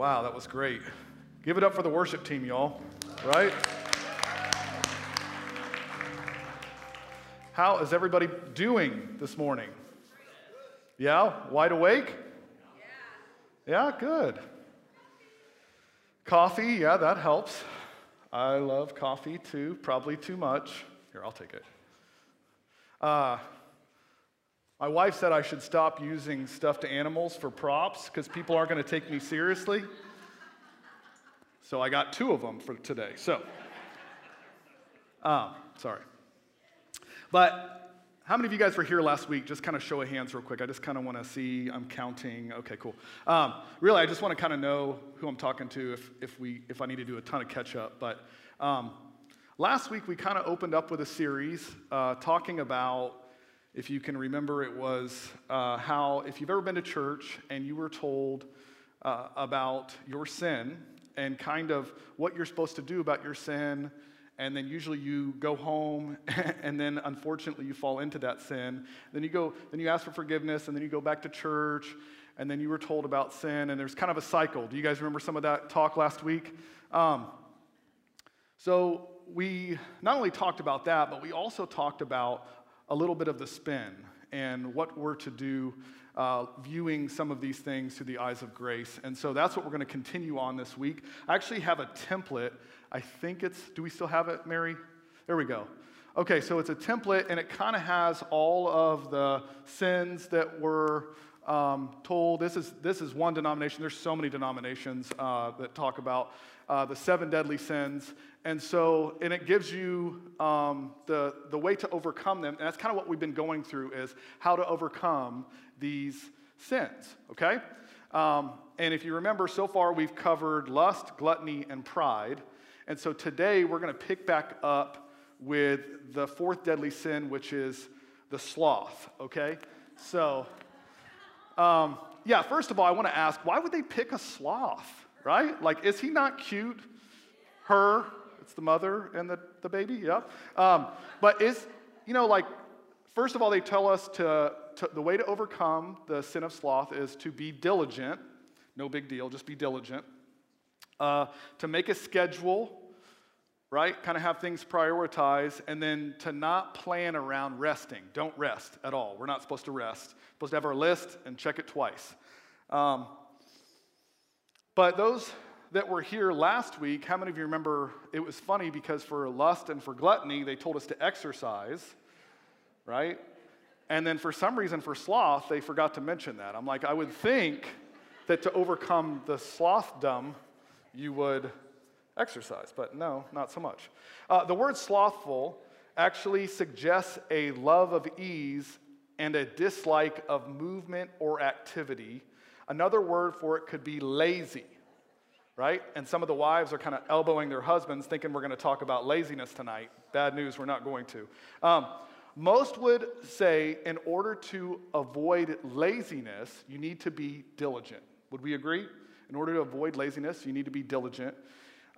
Wow, that was great. Give it up for the worship team, y'all, right? How is everybody doing this morning? Yeah, wide awake? Yeah, good. Coffee, yeah, that helps. I love coffee too, probably too much. Here, I'll take it. Uh, my wife said I should stop using stuffed animals for props because people aren't going to take me seriously. So I got two of them for today. So, um, sorry. But how many of you guys were here last week? Just kind of show of hands real quick. I just kind of want to see. I'm counting. Okay, cool. Um, really, I just want to kind of know who I'm talking to if, if, we, if I need to do a ton of catch up. But um, last week, we kind of opened up with a series uh, talking about if you can remember, it was uh, how, if you've ever been to church and you were told uh, about your sin and kind of what you're supposed to do about your sin, and then usually you go home and then unfortunately you fall into that sin. Then you go, then you ask for forgiveness, and then you go back to church, and then you were told about sin, and there's kind of a cycle. Do you guys remember some of that talk last week? Um, so we not only talked about that, but we also talked about a little bit of the spin and what we're to do uh, viewing some of these things through the eyes of grace. And so that's what we're going to continue on this week. I actually have a template. I think it's, do we still have it, Mary? There we go. Okay, so it's a template and it kind of has all of the sins that were um, told. This is, this is one denomination. There's so many denominations uh, that talk about uh, the seven deadly sins. And so, and it gives you um, the, the way to overcome them. And that's kind of what we've been going through is how to overcome these sins, okay? Um, and if you remember, so far we've covered lust, gluttony, and pride. And so today we're going to pick back up with the fourth deadly sin, which is the sloth, okay? So, um, yeah, first of all, I want to ask why would they pick a sloth, right? Like, is he not cute? Her, it's the mother and the, the baby, yeah. Um, but is, you know, like, first of all, they tell us to, to, the way to overcome the sin of sloth is to be diligent. No big deal, just be diligent. Uh, to make a schedule, right? Kind of have things prioritized, and then to not plan around resting. Don't rest at all. We're not supposed to rest. We're supposed to have our list and check it twice. Um, but those that were here last week, how many of you remember it was funny because for lust and for gluttony, they told us to exercise, right? And then for some reason, for sloth, they forgot to mention that. I'm like, I would think that to overcome the slothdom, you would exercise, but no, not so much. Uh, the word slothful actually suggests a love of ease and a dislike of movement or activity. Another word for it could be lazy right? And some of the wives are kind of elbowing their husbands, thinking we're going to talk about laziness tonight. Bad news, we're not going to. Um, most would say, in order to avoid laziness, you need to be diligent. Would we agree? In order to avoid laziness, you need to be diligent.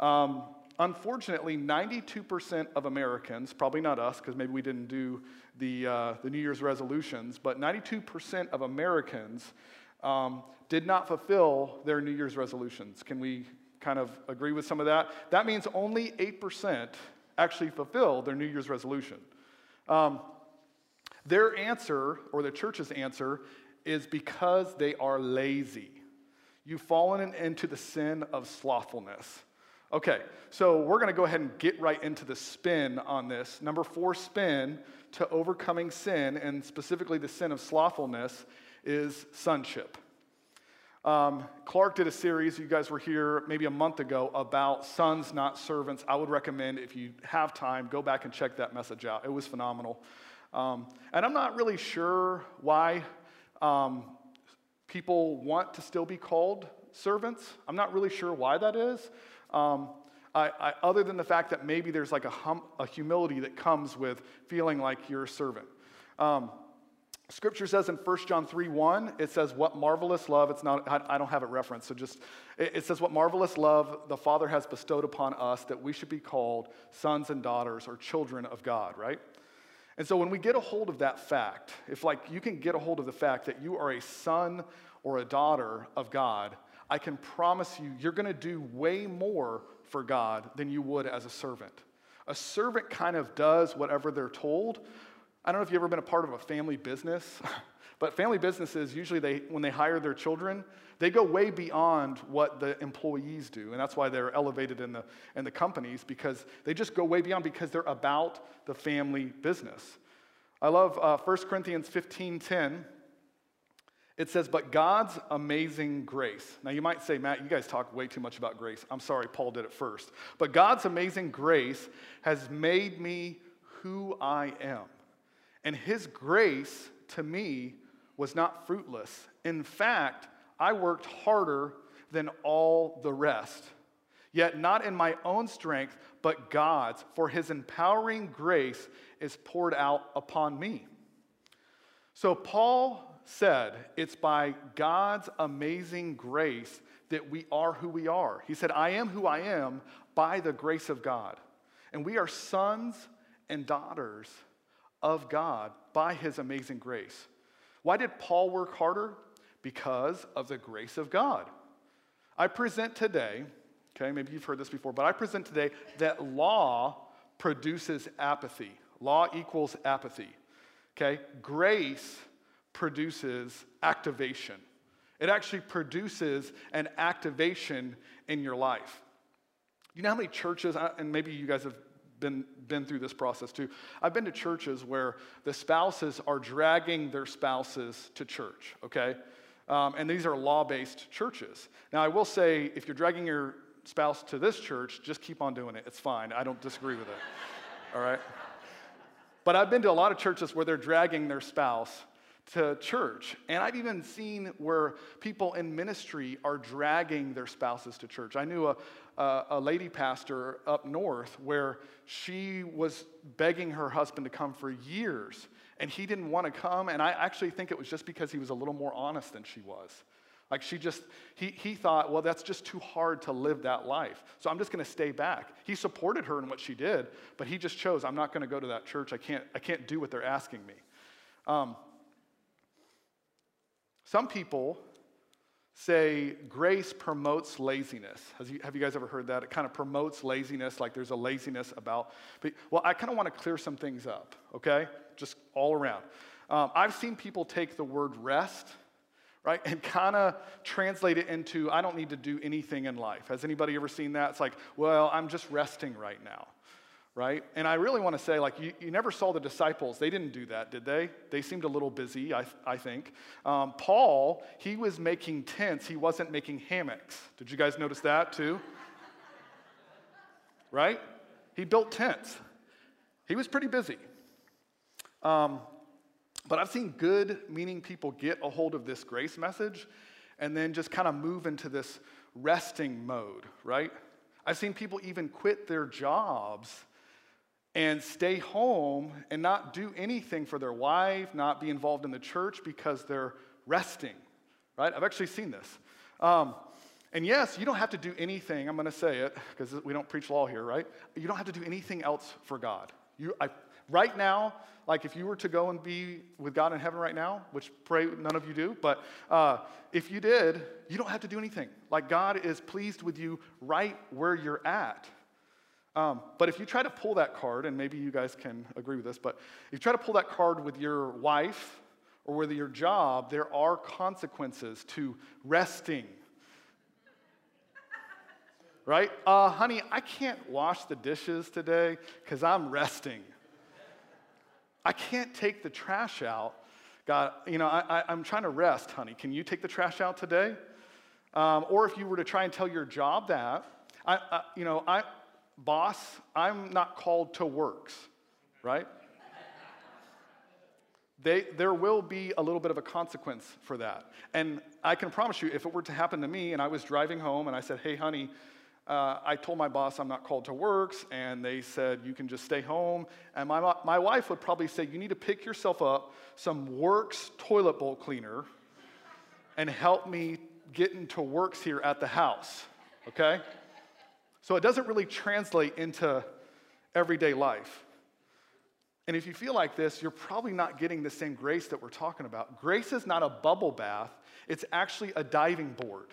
Um, unfortunately, 92% of Americans, probably not us, because maybe we didn't do the, uh, the New Year's resolutions, but 92% of Americans um, did not fulfill their New Year's resolutions. Can we kind of agree with some of that? That means only 8% actually fulfilled their New Year's resolution. Um, their answer, or the church's answer, is because they are lazy. You've fallen into the sin of slothfulness. Okay, so we're going to go ahead and get right into the spin on this. Number four spin to overcoming sin, and specifically the sin of slothfulness, is sonship. Um, Clark did a series, you guys were here maybe a month ago, about sons, not servants. I would recommend, if you have time, go back and check that message out. It was phenomenal. Um, and I'm not really sure why um, people want to still be called servants. I'm not really sure why that is. Um, I, I, other than the fact that maybe there's like a, hum, a humility that comes with feeling like you're a servant. Um, Scripture says in 1 John 3 1, it says, What marvelous love, it's not, I, don't have it referenced, so just, it, says, What marvelous love the Father has bestowed upon us that we should be called sons and daughters or children of God, right? And so when we get a hold of that fact, if like you can get a hold of the fact that you are a son or a daughter of God, I can promise you, you're going to do way more for God than you would as a servant. A servant kind of does whatever they're told. I don't know if you've ever been a part of a family business, but family businesses usually they when they hire their children, they go way beyond what the employees do. And that's why they're elevated in the in the companies because they just go way beyond because they're about the family business. I love uh, 1 Corinthians 15:10 it says, but God's amazing grace. Now, you might say, Matt, you guys talk way too much about grace. I'm sorry, Paul did it first. But God's amazing grace has made me who I am. And his grace to me was not fruitless. In fact, I worked harder than all the rest. Yet not in my own strength, but God's, for his empowering grace is poured out upon me. So, Paul said, It's by God's amazing grace that we are who we are. He said, I am who I am by the grace of God. And we are sons and daughters of God by his amazing grace. Why did Paul work harder? Because of the grace of God. I present today, okay, maybe you've heard this before, but I present today that law produces apathy. Law equals apathy. Okay? Grace produces activation. It actually produces an activation in your life. You know how many churches, and maybe you guys have been, been through this process too. I've been to churches where the spouses are dragging their spouses to church, okay? Um, and these are law based churches. Now, I will say, if you're dragging your spouse to this church, just keep on doing it. It's fine. I don't disagree with it, all right? But I've been to a lot of churches where they're dragging their spouse to church. And I've even seen where people in ministry are dragging their spouses to church. I knew a, a, a, lady pastor up north where she was begging her husband to come for years, and he didn't want to come. And I actually think it was just because he was a little more honest than she was. Like she just, he, he thought, well, that's just too hard to live that life. So I'm just going to stay back. He supported her in what she did, but he just chose, I'm not going to go to that church. I can't, I can't do what they're asking me. Um, some people say grace promotes laziness. You, have you guys ever heard that? It kind of promotes laziness, like there's a laziness about. But, well, I kind of want to clear some things up, okay? Just all around. Um, I've seen people take the word rest, right, and kind of translate it into I don't need to do anything in life. Has anybody ever seen that? It's like, well, I'm just resting right now right? And I really want to say, like, you, you never saw the disciples. They didn't do that, did they? They seemed a little busy, I, I think. Um, Paul, he was making tents, he wasn't making hammocks. Did you guys notice that too? right? He built tents. He was pretty busy. Um, but I've seen good, meaning people get a hold of this grace message and then just kind of move into this resting mode, right? I've seen people even quit their jobs and stay home and not do anything for their wife, not be involved in the church because they're resting, right? I've actually seen this. Um, and yes, you don't have to do anything, I'm going to say it because we don't preach law here, right? You don't have to do anything else for God. You, I, right now, like if you were to go and be with God in heaven right now, which pray none of you do, but uh, if you did, you don't have to do anything. Like God is pleased with you right where you're at. Um, but if you try to pull that card, and maybe you guys can agree with this, but if you try to pull that card with your wife or with your job, there are consequences to resting. right? Uh, honey, I can't wash the dishes today because I'm resting. I can't take the trash out. God, you know, I, am trying to rest, honey. Can you take the trash out today? Um, or if you were to try and tell your job that, I, I you know, I, boss, I'm not called to works, right? They, there will be a little bit of a consequence for that. And I can promise you, if it were to happen to me and I was driving home and I said, hey, honey, uh, I told my boss I'm not called to works, and they said, you can just stay home. And my, my wife would probably say, you need to pick yourself up some works toilet bowl cleaner and help me get into works here at the house, okay? So it doesn't really translate into everyday life. And if you feel like this, you're probably not getting the same grace that we're talking about. Grace is not a bubble bath, it's actually a diving board.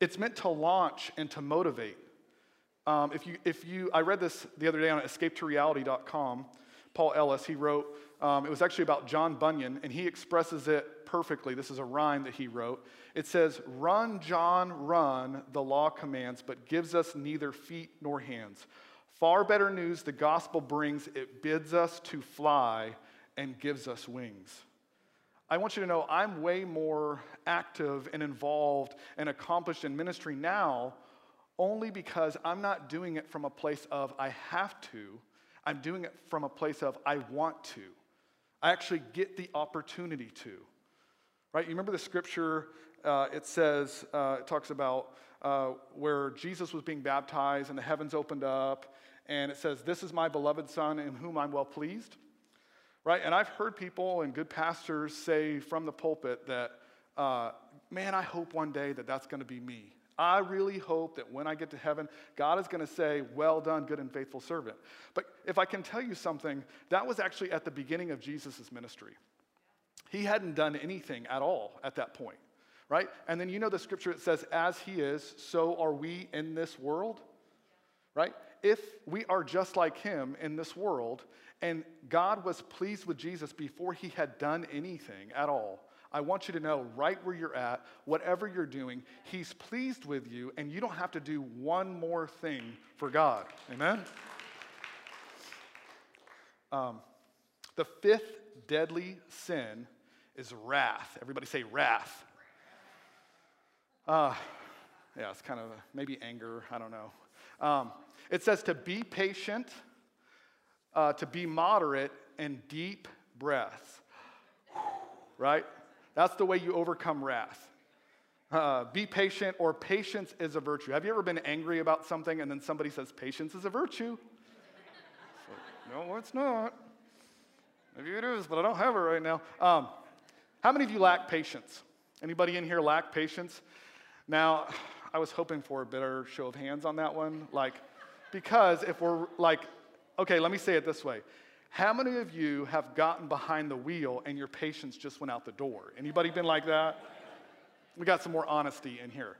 it's meant to launch and to motivate. Um, if you, if you, I read this the other day on escapetoreality.com. Paul Ellis, he wrote, um, it was actually about John Bunyan, and he expresses it perfectly. This is a rhyme that he wrote. It says, Run, John, run, the law commands, but gives us neither feet nor hands. Far better news the gospel brings, it bids us to fly and gives us wings. I want you to know I'm way more active and involved and accomplished in ministry now only because I'm not doing it from a place of I have to. I'm doing it from a place of I want to. I actually get the opportunity to. Right? You remember the scripture? Uh, it says, uh, it talks about uh, where Jesus was being baptized and the heavens opened up, and it says, This is my beloved Son in whom I'm well pleased. Right? And I've heard people and good pastors say from the pulpit that, uh, man, I hope one day that that's going to be me. I really hope that when I get to heaven, God is going to say, Well done, good and faithful servant. But if I can tell you something, that was actually at the beginning of Jesus' ministry. He hadn't done anything at all at that point, right? And then you know the scripture, that says, As he is, so are we in this world, right? If we are just like him in this world, and God was pleased with Jesus before he had done anything at all, I want you to know right where you're at, whatever you're doing, He's pleased with you, and you don't have to do one more thing for God. Amen? Um, the fifth deadly sin is wrath. Everybody say wrath. Uh, yeah, it's kind of maybe anger, I don't know. Um, it says to be patient, uh, to be moderate, and deep breaths. Right? That's the way you overcome wrath. Uh, be patient, or patience is a virtue. Have you ever been angry about something and then somebody says, patience is a virtue? no, it's not. Maybe it is, but I don't have it right now. Um, how many of you lack patience? Anybody in here lack patience? Now, I was hoping for a better show of hands on that one. Like, because if we're like, okay, let me say it this way how many of you have gotten behind the wheel and your patience just went out the door? Anybody been like that? We got some more honesty in here.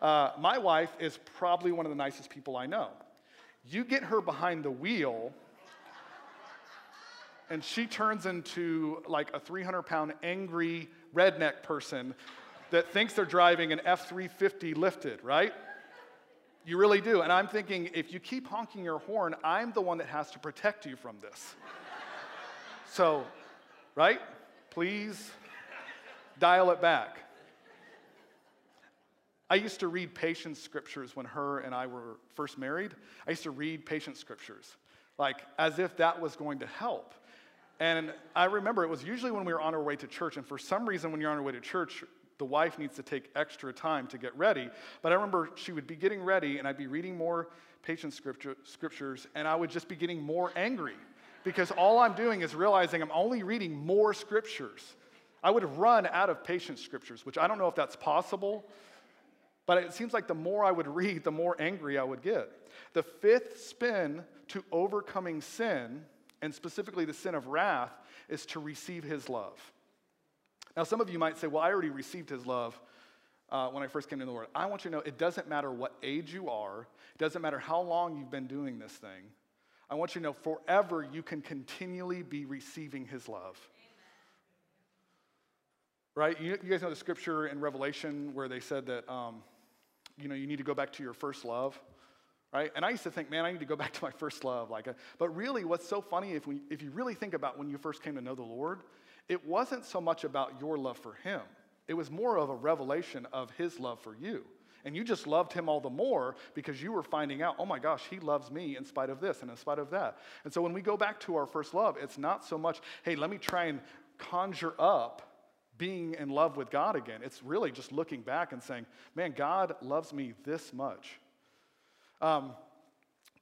Uh, my wife is probably one of the nicest people I know. You get her behind the wheel, and she turns into like a 300 pound angry redneck person that thinks they're driving an F 350 lifted, right? You really do. And I'm thinking, if you keep honking your horn, I'm the one that has to protect you from this. so, right? Please dial it back. I used to read patience scriptures when her and I were first married. I used to read patience scriptures, like as if that was going to help. And I remember it was usually when we were on our way to church, and for some reason, when you're on your way to church, the wife needs to take extra time to get ready. But I remember she would be getting ready, and I'd be reading more patience scripture, scriptures, and I would just be getting more angry because all I'm doing is realizing I'm only reading more scriptures. I would run out of patience scriptures, which I don't know if that's possible, but it seems like the more I would read, the more angry I would get. The fifth spin to overcoming sin, and specifically the sin of wrath, is to receive his love. Now, some of you might say, well, I already received his love uh, when I first came to the Lord. I want you to know it doesn't matter what age you are, it doesn't matter how long you've been doing this thing. I want you to know forever you can continually be receiving his love. Right? You, you, guys know the scripture in Revelation where they said that, um, you know, you need to go back to your first love right? And I used to think, man, I need to go back to my first love. Like, uh, but really, what's so funny if we, if you really think about when you first came to know the Lord, it wasn't so much about your love for him, it was more of a revelation of his love for you. And you just loved him all the more because you were finding out, oh my gosh, he loves me in spite of this and in spite of that. And so when we go back to our first love, it's not so much, hey, let me try and conjure up being in love with God again. It's really just looking back and saying, man, God loves me this much. Um,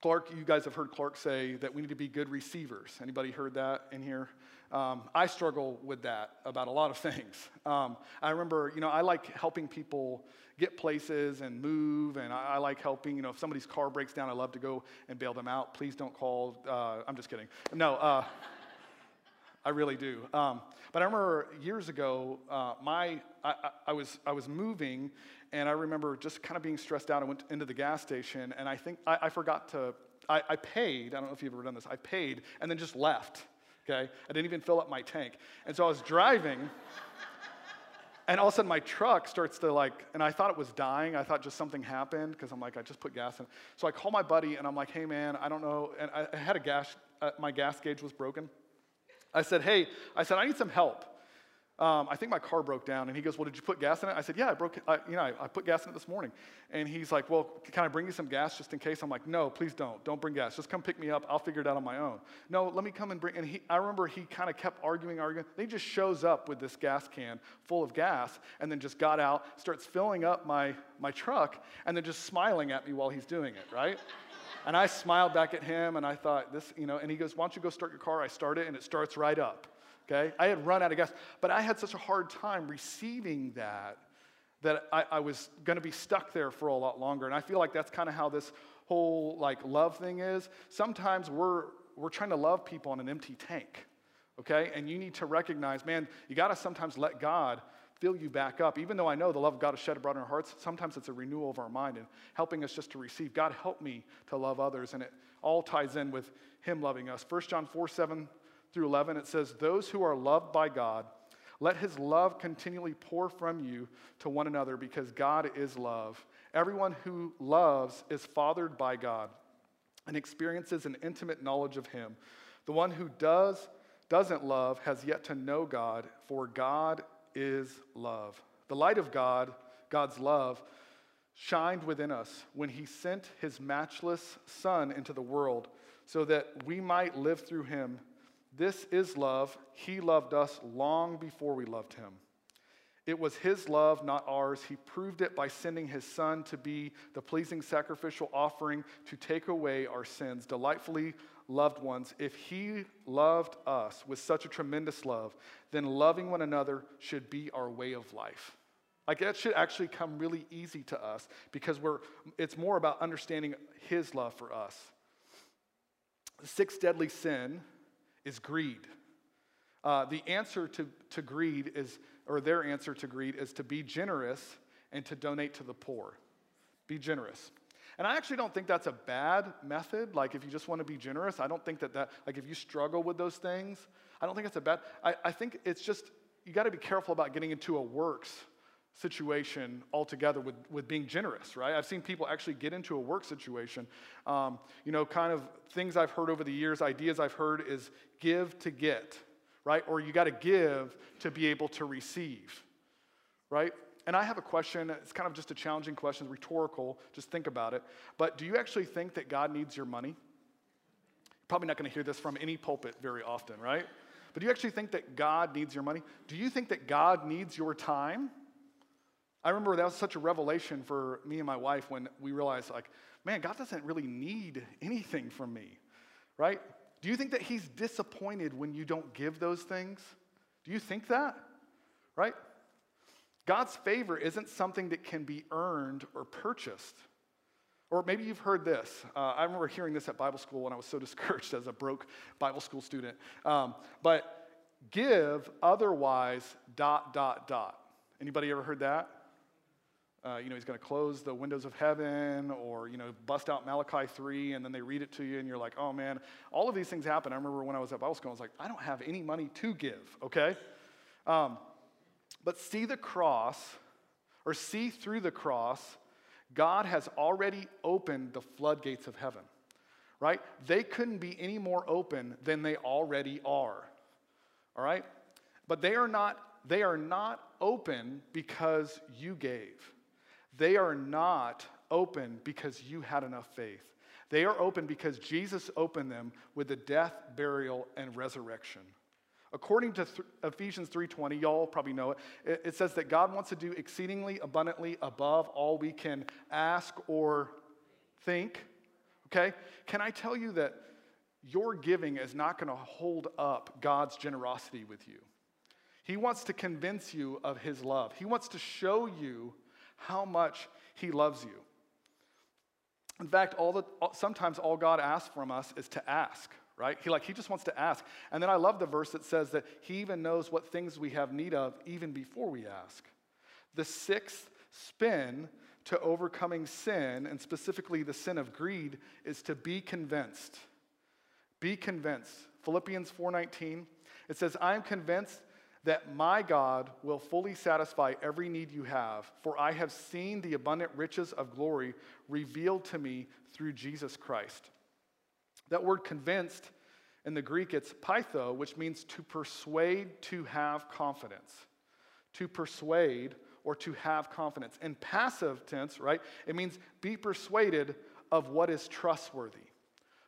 Clark, you guys have heard Clark say that we need to be good receivers. Anybody heard that in here? Um, I struggle with that about a lot of things. Um, I remember, you know, I like helping people get places and move, and I, I, like helping, you know, if somebody's car breaks down, I love to go and bail them out. Please don't call. Uh, I'm just kidding. No, uh, I really do. Um, but I remember years ago, uh, my I, I, was I was moving, And I remember just kind of being stressed out. I went into the gas station, and I think I, I forgot to, I, I paid. I don't know if you've ever done this. I paid and then just left, okay? I didn't even fill up my tank. And so I was driving. And all of a sudden, my truck starts to like, and I thought it was dying. I thought just something happened because I'm like, I just put gas in. So I call my buddy and I'm like, hey man, I don't know. And I, I had a gas, uh, my gas gauge was broken. I said, hey, I said, I need some help um, I think my car broke down. And he goes, well, did you put gas in it? I said, yeah, I broke, I, you know, I, I, put gas in it this morning. And he's like, well, can I bring you some gas just in case? I'm like, no, please don't. Don't bring gas. Just come pick me up. I'll figure it out on my own. No, let me come and bring, and he, I remember he kind of kept arguing, arguing. Then he just shows up with this gas can full of gas and then just got out, starts filling up my, my truck, and then just smiling at me while he's doing it, right? and I smiled back at him and I thought, this, you know, and he goes, why don't you go start your car? I start it and it starts right up okay? I had run out of gas, but I had such a hard time receiving that that I, I was going to be stuck there for a lot longer. And I feel like that's kind of how this whole like love thing is. Sometimes we're we're trying to love people on an empty tank, okay? And you need to recognize, man, you got to sometimes let God fill you back up. Even though I know the love of God is shed abroad in our hearts, sometimes it's a renewal of our mind and helping us just to receive. God, help me to love others. And it all ties in with Him loving us. 1 John 4 7 through 11, it says, Those who are loved by God, let his love continually pour from you to one another because God is love. Everyone who loves is fathered by God and experiences an intimate knowledge of him. The one who does doesn't love has yet to know God, for God is love. The light of God, God's love, shined within us when he sent his matchless son into the world so that we might live through him. This is love. He loved us long before we loved him. It was his love, not ours. He proved it by sending his son to be the pleasing sacrificial offering to take away our sins. Delightfully loved ones, if he loved us with such a tremendous love, then loving one another should be our way of life. Like that should actually come really easy to us because we're, it's more about understanding his love for us. The sixth deadly sin is greed. Uh, the answer to, to greed is, or their answer to greed is to be generous and to donate to the poor. Be generous. And I actually don't think that's a bad method. Like, if you just want to be generous, I don't think that that, like, if you struggle with those things, I don't think it's a bad, I, I think it's just, you got to be careful about getting into a works situation altogether with, with being generous, right? I've seen people actually get into a work situation. Um, you know, kind of things I've heard over the years, ideas I've heard is give to get, right? Or you got to give to be able to receive, right? And I have a question. It's kind of just a challenging question, rhetorical. Just think about it. But do you actually think that God needs your money? Probably not going to hear this from any pulpit very often, right? But do you actually think that God needs your money? Do you think that God needs your time? I remember that was such a revelation for me and my wife when we realized, like, man, God doesn't really need anything from me, right? Do you think that He's disappointed when you don't give those things? Do you think that? Right? God's favor isn't something that can be earned or purchased. Or maybe you've heard this. Uh, I remember hearing this at Bible school when I was so discouraged as a broke Bible school student. Um, but give otherwise, dot, dot, dot. Anybody ever heard that? Uh, you know, he's going to close the windows of heaven or, you know, bust out Malachi 3 and then they read it to you and you're like, oh man, all of these things happen. I remember when I was at Bible school, I was like, I don't have any money to give, okay? Um, but see the cross or see through the cross, God has already opened the floodgates of heaven, right? They couldn't be any more open than they already are, all right? But they are not, they are not open because you gave. They are not open because you had enough faith. They are open because Jesus opened them with the death, burial, and resurrection. According to th- Ephesians 3:20, y'all probably know it, it. It says that God wants to do exceedingly abundantly above all we can ask or think. Okay? Can I tell you that your giving is not going to hold up God's generosity with you? He wants to convince you of his love. He wants to show you how much He loves you. In fact, all the, sometimes all God asks from us is to ask, right? He like he just wants to ask. And then I love the verse that says that he even knows what things we have need of even before we ask. The sixth Spin to overcoming sin, and specifically the sin of greed, is to be convinced. Be convinced. Philippians 4:19, it says, "I am convinced that my God will fully satisfy every need you have, for I have seen the abundant riches of glory revealed to me through Jesus Christ." That word convinced in the Greek, it's peitho, which means to persuade to have confidence. To persuade or to have confidence. In passive tense, right, it means be persuaded of what is trustworthy.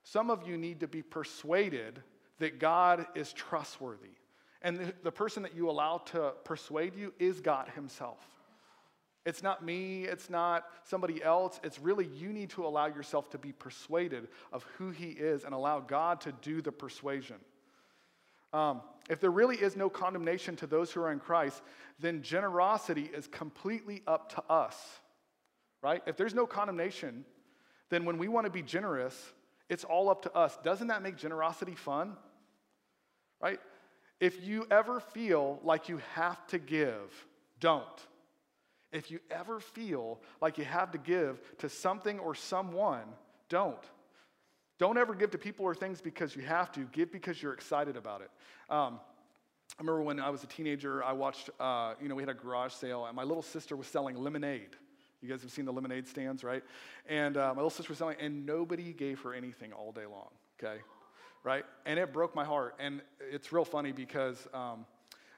Some of you need to be persuaded that God is trustworthy. And the, the person that you allow to persuade you is God Himself. It's not me, it's not somebody else. It's really you need to allow yourself to be persuaded of who He is and allow God to do the persuasion. Um, if there really is no condemnation to those who are in Christ, then generosity is completely up to us, right? If there's no condemnation, then when we want to be generous, it's all up to us. Doesn't that make generosity fun? Right? If you ever feel like you have to give, don't. If you ever feel like you have to give to something or someone, don't. Don't ever give to people or things because you have to. Give because you're excited about it. Um, I remember when I was a teenager, I watched, uh, you know, we had a garage sale, and my little sister was selling lemonade. You guys have seen the lemonade stands, right? And uh, my little sister was selling, and nobody gave her anything all day long, okay? Right? And it broke my heart. And it's real funny because um,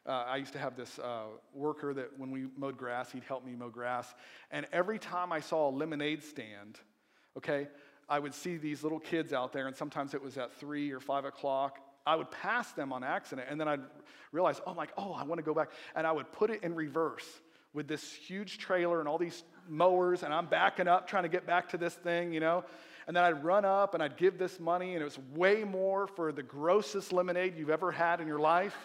uh, I used to have this uh, worker that when we mowed grass, he'd help me mow grass. And every time I saw a lemonade stand, okay, I would see these little kids out there, and sometimes it was at three or five o'clock. I would pass them on accident, and then I'd realize, oh, I'm like, oh, I want to go back. And I would put it in reverse with this huge trailer and all these mowers, and I'm backing up trying to get back to this thing, you know? And then I'd run up and I'd give this money, and it was way more for the grossest lemonade you've ever had in your life.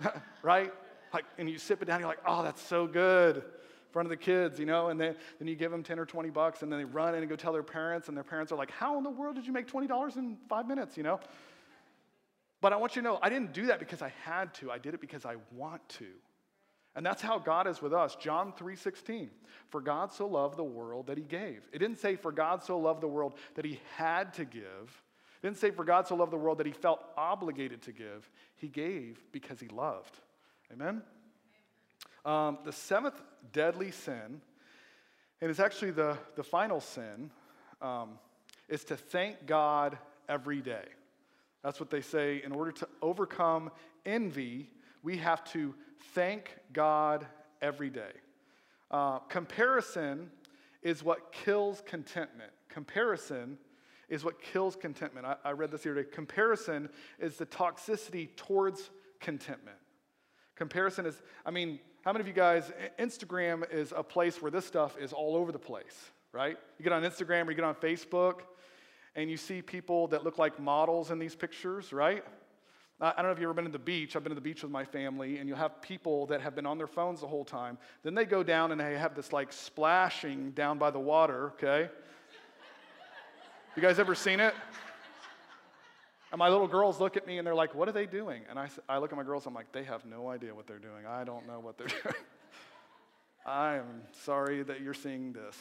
right? Like, and you sip it down, you're like, oh, that's so good in front of the kids, you know, and then, then you give them 10 or 20 bucks, and then they run in and go tell their parents, and their parents are like, how in the world did you make $20 in five minutes, you know? But I want you to know, I didn't do that because I had to. I did it because I want to. And that's how God is with us. John 3:16. For God so loved the world that he gave. It didn't say for God so loved the world that he had to give It didn't say, for God so loved the world that he felt obligated to give. He gave because he loved. Amen? Um, the seventh deadly sin, and it's actually the, the final sin, um, is to thank God every day. That's what they say. In order to overcome envy, we have to thank God every day. Uh, comparison is what kills contentment. Comparison is what kills contentment. I, I read this the other day. Comparison is the toxicity towards contentment. Comparison is, I mean, how many of you guys, Instagram is a place where this stuff is all over the place, right? You get on Instagram or you get on Facebook and you see people that look like models in these pictures, right? I don't know if you've ever been to the beach. I've been to the beach with my family, and you'll have people that have been on their phones the whole time. Then they go down and they have this like splashing down by the water, okay? You guys ever seen it? And my little girls look at me and they're like, What are they doing? And I, I look at my girls, I'm like, They have no idea what they're doing. I don't know what they're doing. I am sorry that you're seeing this.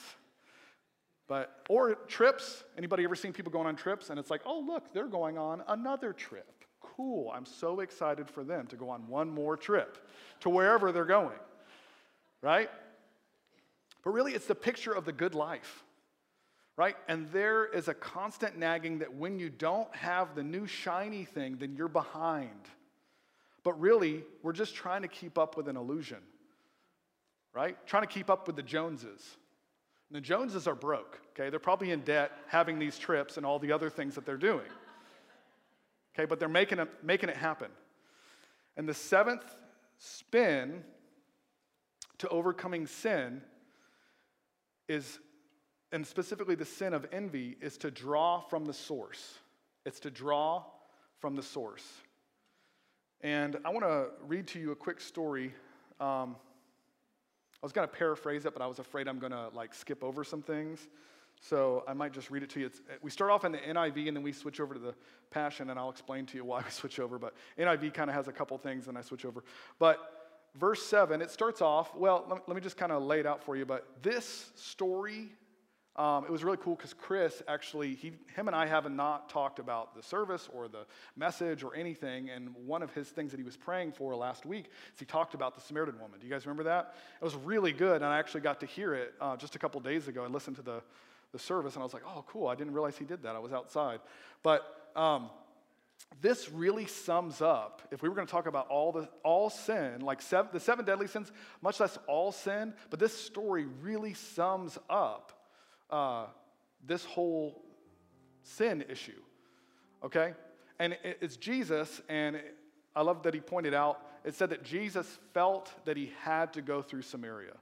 But, or trips. Anybody ever seen people going on trips and it's like, oh, look, they're going on another trip. Cool. I'm so excited for them to go on one more trip to wherever they're going. Right? But really, it's the picture of the good life right? And there is a constant nagging that when you don't have the new shiny thing, then you're behind. But really, we're just trying to keep up with an illusion, right? Trying to keep up with the Joneses. And the Joneses are broke, okay? They're probably in debt having these trips and all the other things that they're doing. Okay, but they're making it, making it happen. And the seventh spin to overcoming sin is and specifically the sin of envy, is to draw from the source. It's to draw from the source. And I want to read to you a quick story. Um, I was going to paraphrase it, but I was afraid I'm going to like skip over some things. So I might just read it to you. It's, we start off in the NIV and then we switch over to the Passion, and I'll explain to you why we switch over. But NIV kind of has a couple things, and I switch over. But verse 7, it starts off, well, let me, let me just kind of lay it out for you, but this story um, it was really cool because Chris actually, he, him and I have not talked about the service or the message or anything. And one of his things that he was praying for last week is he talked about the Samaritan woman. Do you guys remember that? It was really good. And I actually got to hear it uh, just a couple days ago. I listened to the, the service and I was like, oh, cool. I didn't realize he did that. I was outside. But um, this really sums up, if we were going to talk about all, the, all sin, like seven, the seven deadly sins, much less all sin, but this story really sums up uh, this whole sin issue, okay? And it's Jesus, and I love that he pointed out, it said that Jesus felt that he had to go through Samaria.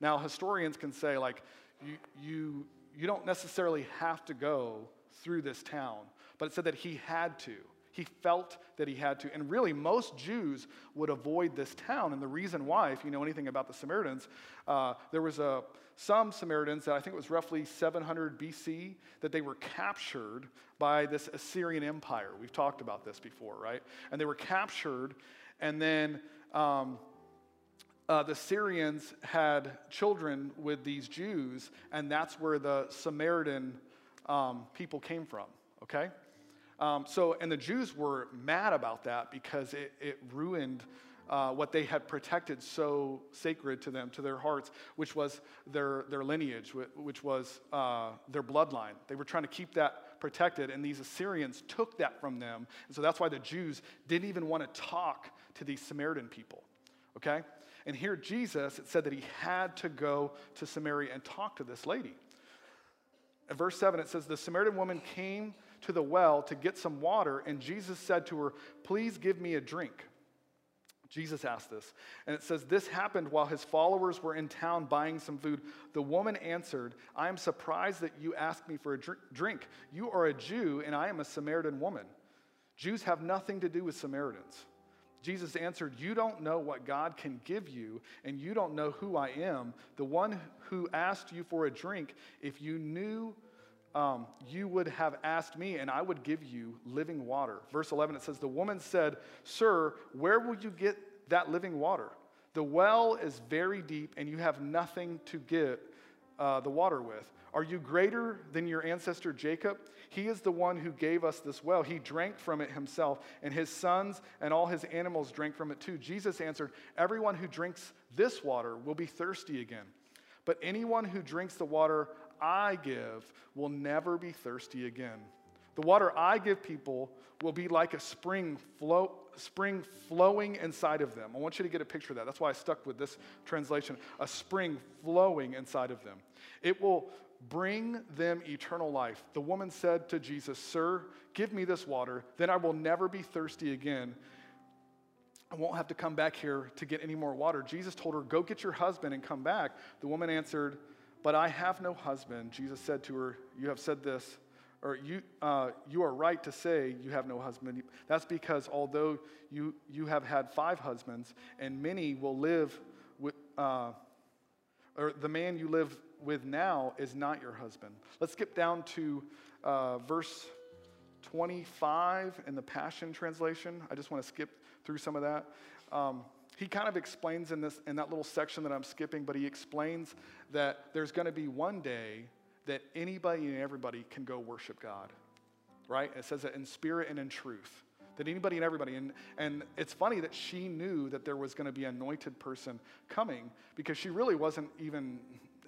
Now, historians can say, like, you, you, you don't necessarily have to go through this town, but it said that he had to. He felt that he had to. And really, most Jews would avoid this town. And the reason why, if you know anything about the Samaritans, uh, there was a, some Samaritans that I think it was roughly 700 BC that they were captured by this Assyrian Empire. We've talked about this before, right? And they were captured, and then. Um, uh, the Syrians had children with these Jews, and that's where the Samaritan um, people came from, okay? Um, so, and the Jews were mad about that because it, it ruined uh, what they had protected so sacred to them, to their hearts, which was their, their lineage, which was uh, their bloodline. They were trying to keep that protected, and these Assyrians took that from them. And so that's why the Jews didn't even want to talk to these Samaritan people, okay? And here, Jesus, it said that he had to go to Samaria and talk to this lady. In verse 7, it says, The Samaritan woman came to the well to get some water, and Jesus said to her, Please give me a drink. Jesus asked this. And it says, This happened while his followers were in town buying some food. The woman answered, I am surprised that you ask me for a drink. You are a Jew, and I am a Samaritan woman. Jews have nothing to do with Samaritans. Jesus answered, You don't know what God can give you, and you don't know who I am. The one who asked you for a drink, if you knew um, you would have asked me, and I would give you living water. Verse 11, it says, The woman said, Sir, where will you get that living water? The well is very deep, and you have nothing to get uh, the water with. Are you greater than your ancestor Jacob? He is the one who gave us this well. He drank from it himself, and his sons and all his animals drank from it too. Jesus answered, Everyone who drinks this water will be thirsty again. But anyone who drinks the water I give will never be thirsty again. The water I give people will be like a spring, flow, spring flowing inside of them. I want you to get a picture of that. That's why I stuck with this translation a spring flowing inside of them. It will bring them eternal life. The woman said to Jesus, Sir, give me this water, then I will never be thirsty again. I won't have to come back here to get any more water. Jesus told her, Go get your husband and come back. The woman answered, but I have no husband. Jesus said to her, You have said this, or you, uh, you are right to say you have no husband. That's because although you, you have had five husbands, and many will live with, uh, or the man you live with now is not your husband. Let's skip down to uh, verse 25 in the Passion Translation. I just want to skip through some of that. Um, he kind of explains in, this, in that little section that I'm skipping, but he explains that there's going to be one day that anybody and everybody can go worship God, right? It says that in spirit and in truth. That anybody and everybody, and, and it's funny that she knew that there was going to be an anointed person coming because she really wasn't even,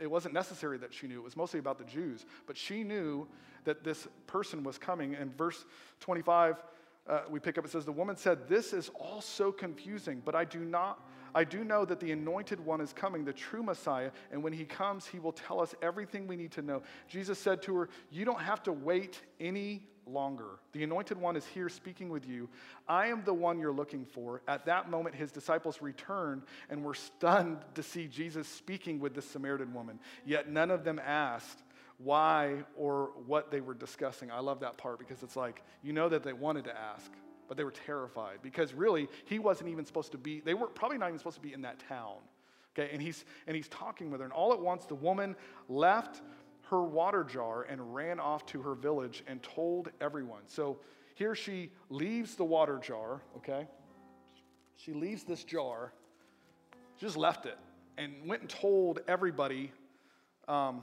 it wasn't necessary that she knew. It was mostly about the Jews. But she knew that this person was coming. And verse 25, uh, we pick up, it says, The woman said, This is all so confusing, but I do not. I do know that the anointed one is coming, the true Messiah, and when he comes, he will tell us everything we need to know. Jesus said to her, You don't have to wait any longer. The anointed one is here speaking with you. I am the one you're looking for. At that moment, his disciples returned and were stunned to see Jesus speaking with the Samaritan woman. Yet none of them asked, why or what they were discussing. I love that part because it's like, you know that they wanted to ask, but they were terrified because really he wasn't even supposed to be, they were probably not even supposed to be in that town. Okay, and he's and he's talking with her, and all at once the woman left her water jar and ran off to her village and told everyone. So here she leaves the water jar, okay? She leaves this jar She just left it and went and told everybody um,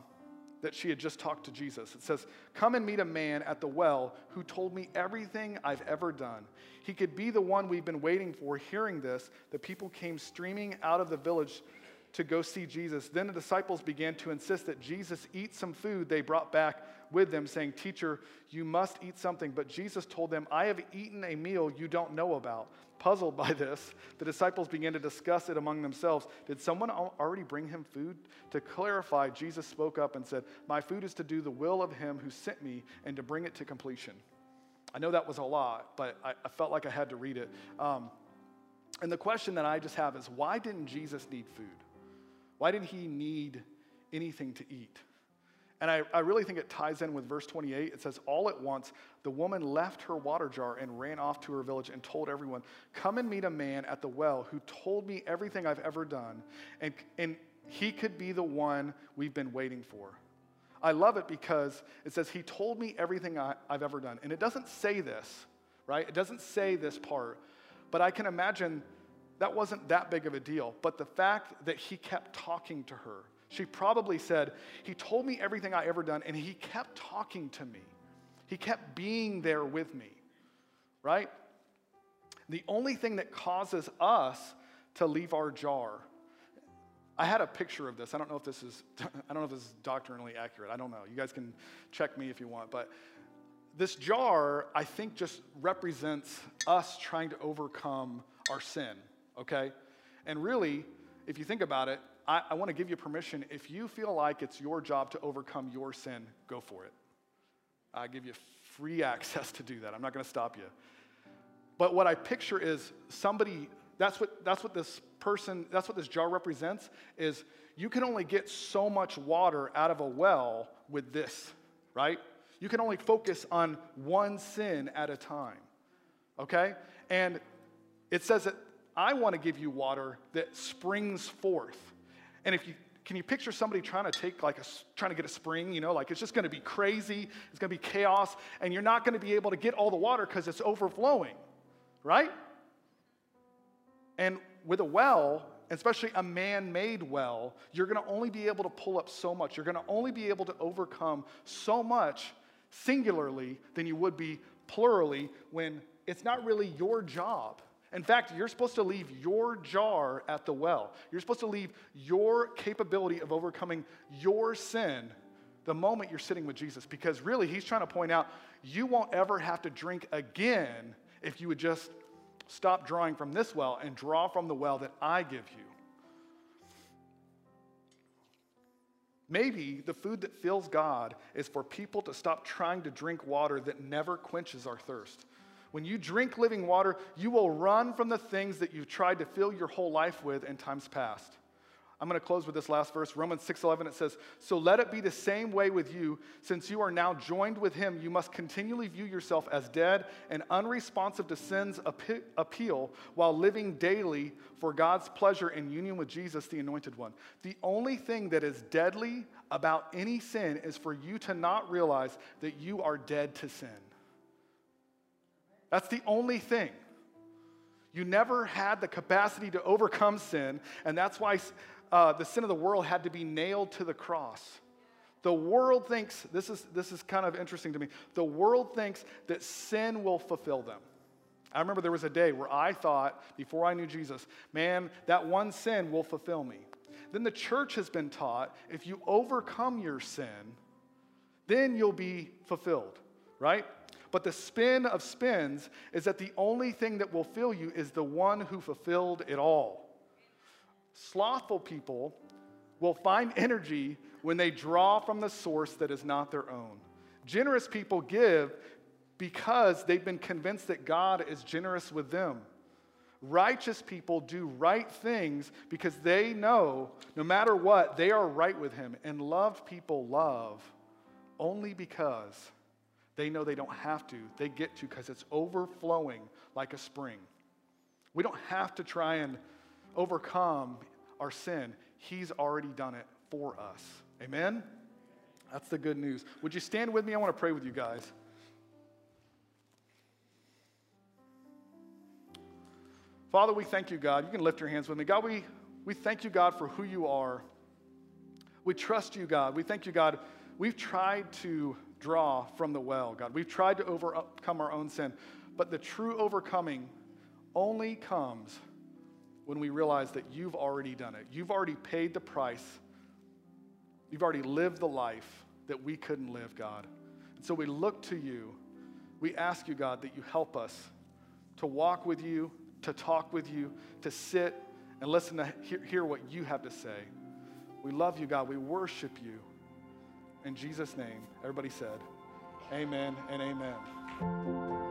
that she had just talked to Jesus. It says, Come and meet a man at the well who told me everything I've ever done. He could be the one we've been waiting for. Hearing this, the people came streaming out of the village to go see Jesus. Then the disciples began to insist that Jesus eat some food they brought back with them, saying, Teacher, you must eat something. But Jesus told them, I have eaten a meal you don't know about. Puzzled by this, the disciples began to discuss it among themselves. Did someone already bring him food? To clarify, Jesus spoke up and said, My food is to do the will of him who sent me and to bring it to completion. I know that was a lot, but I, I felt like I had to read it. Um, and the question that I just have is why didn't Jesus need food? Why didn't he need anything to eat? And I, I, really think it ties in with verse 28. It says, All at once, the woman left her water jar and ran off to her village and told everyone, Come and meet a man at the well who told me everything I've ever done, and, and he could be the one we've been waiting for. I love it because it says, He told me everything I, I've ever done. And it doesn't say this, right? It doesn't say this part, but I can imagine that wasn't that big of a deal. But the fact that he kept talking to her, she probably said, He told me everything I ever done, and he kept talking to me. He kept being there with me, right? The only thing that causes us to leave our jar. I had a picture of this. I don't know if this is I don't know if this is doctrinally accurate. I don't know. You guys can check me if you want, but this jar I think just represents us trying to overcome our sin okay? And really, if you think about it, I, I want to give you permission. If you feel like it's your job to overcome your sin, go for it. I give you free access to do that. I'm not going to stop you. But what I picture is somebody, that's what, that's what this person, that's what this jar represents, is you can only get so much water out of a well with this, right? You can only focus on one sin at a time, okay? And it says that I want to give you water that springs forth. And if you can you picture somebody trying to take like a trying to get a spring, you know, like it's just going to be crazy, it's going to be chaos and you're not going to be able to get all the water cuz it's overflowing. Right? And with a well, especially a man-made well, you're going to only be able to pull up so much. You're going to only be able to overcome so much singularly than you would be plurally when it's not really your job in fact, you're supposed to leave your jar at the well. You're supposed to leave your capability of overcoming your sin the moment you're sitting with Jesus because really, he's trying to point out you won't ever have to drink again if you would just stop drawing from this well and draw from the well that I give you. Maybe the food that fills God is for people to stop trying to drink water that never quenches our thirst. When you drink living water, you will run from the things that you've tried to fill your whole life with in times past. I'm going to close with this last verse. Romans 6:11 it says, "So let it be the same way with you, since you are now joined with him, you must continually view yourself as dead and unresponsive to sin's appeal while living daily for God's pleasure in union with Jesus the anointed one." The only thing that is deadly about any sin is for you to not realize that you are dead to sin. That's the only thing. You never had the capacity to overcome sin, and that's why uh, the sin of the world had to be nailed to the cross. The world thinks, this is, this is kind of interesting to me, the world thinks that sin will fulfill them. I remember there was a day where I thought, before I knew Jesus, man, that one sin will fulfill me. Then the church has been taught if you overcome your sin, then you'll be fulfilled, right? But the spin of spins is that the only thing that will fill you is the one who fulfilled it all. Slothful people will find energy when they draw from the source that is not their own. Generous people give because they've been convinced that God is generous with them. Righteous people do right things because they know no matter what, they are right with Him. And loved people love only because they know they don't have to. They get to because it's overflowing like a spring. We don't have to try and overcome our sin. He's already done it for us. Amen? That's the good news. Would you stand with me? I want to pray with you guys. Father, we thank you, God. You can lift your hands with me. God, we, We thank you, God, for who you are. We trust you, God. We thank you, God. We've tried to draw from the well, God. We've tried to overcome our own sin, but the true overcoming only comes when we realize that you've already done it. You've already paid the price. You've already lived the life that we couldn't live, God. And so we look to you. We ask you, God, that you help us to walk with you, to talk with you, to sit and listen to hear, hear what you have to say. We love you, God. We worship you. In Jesus' name, everybody said, Amen and amen.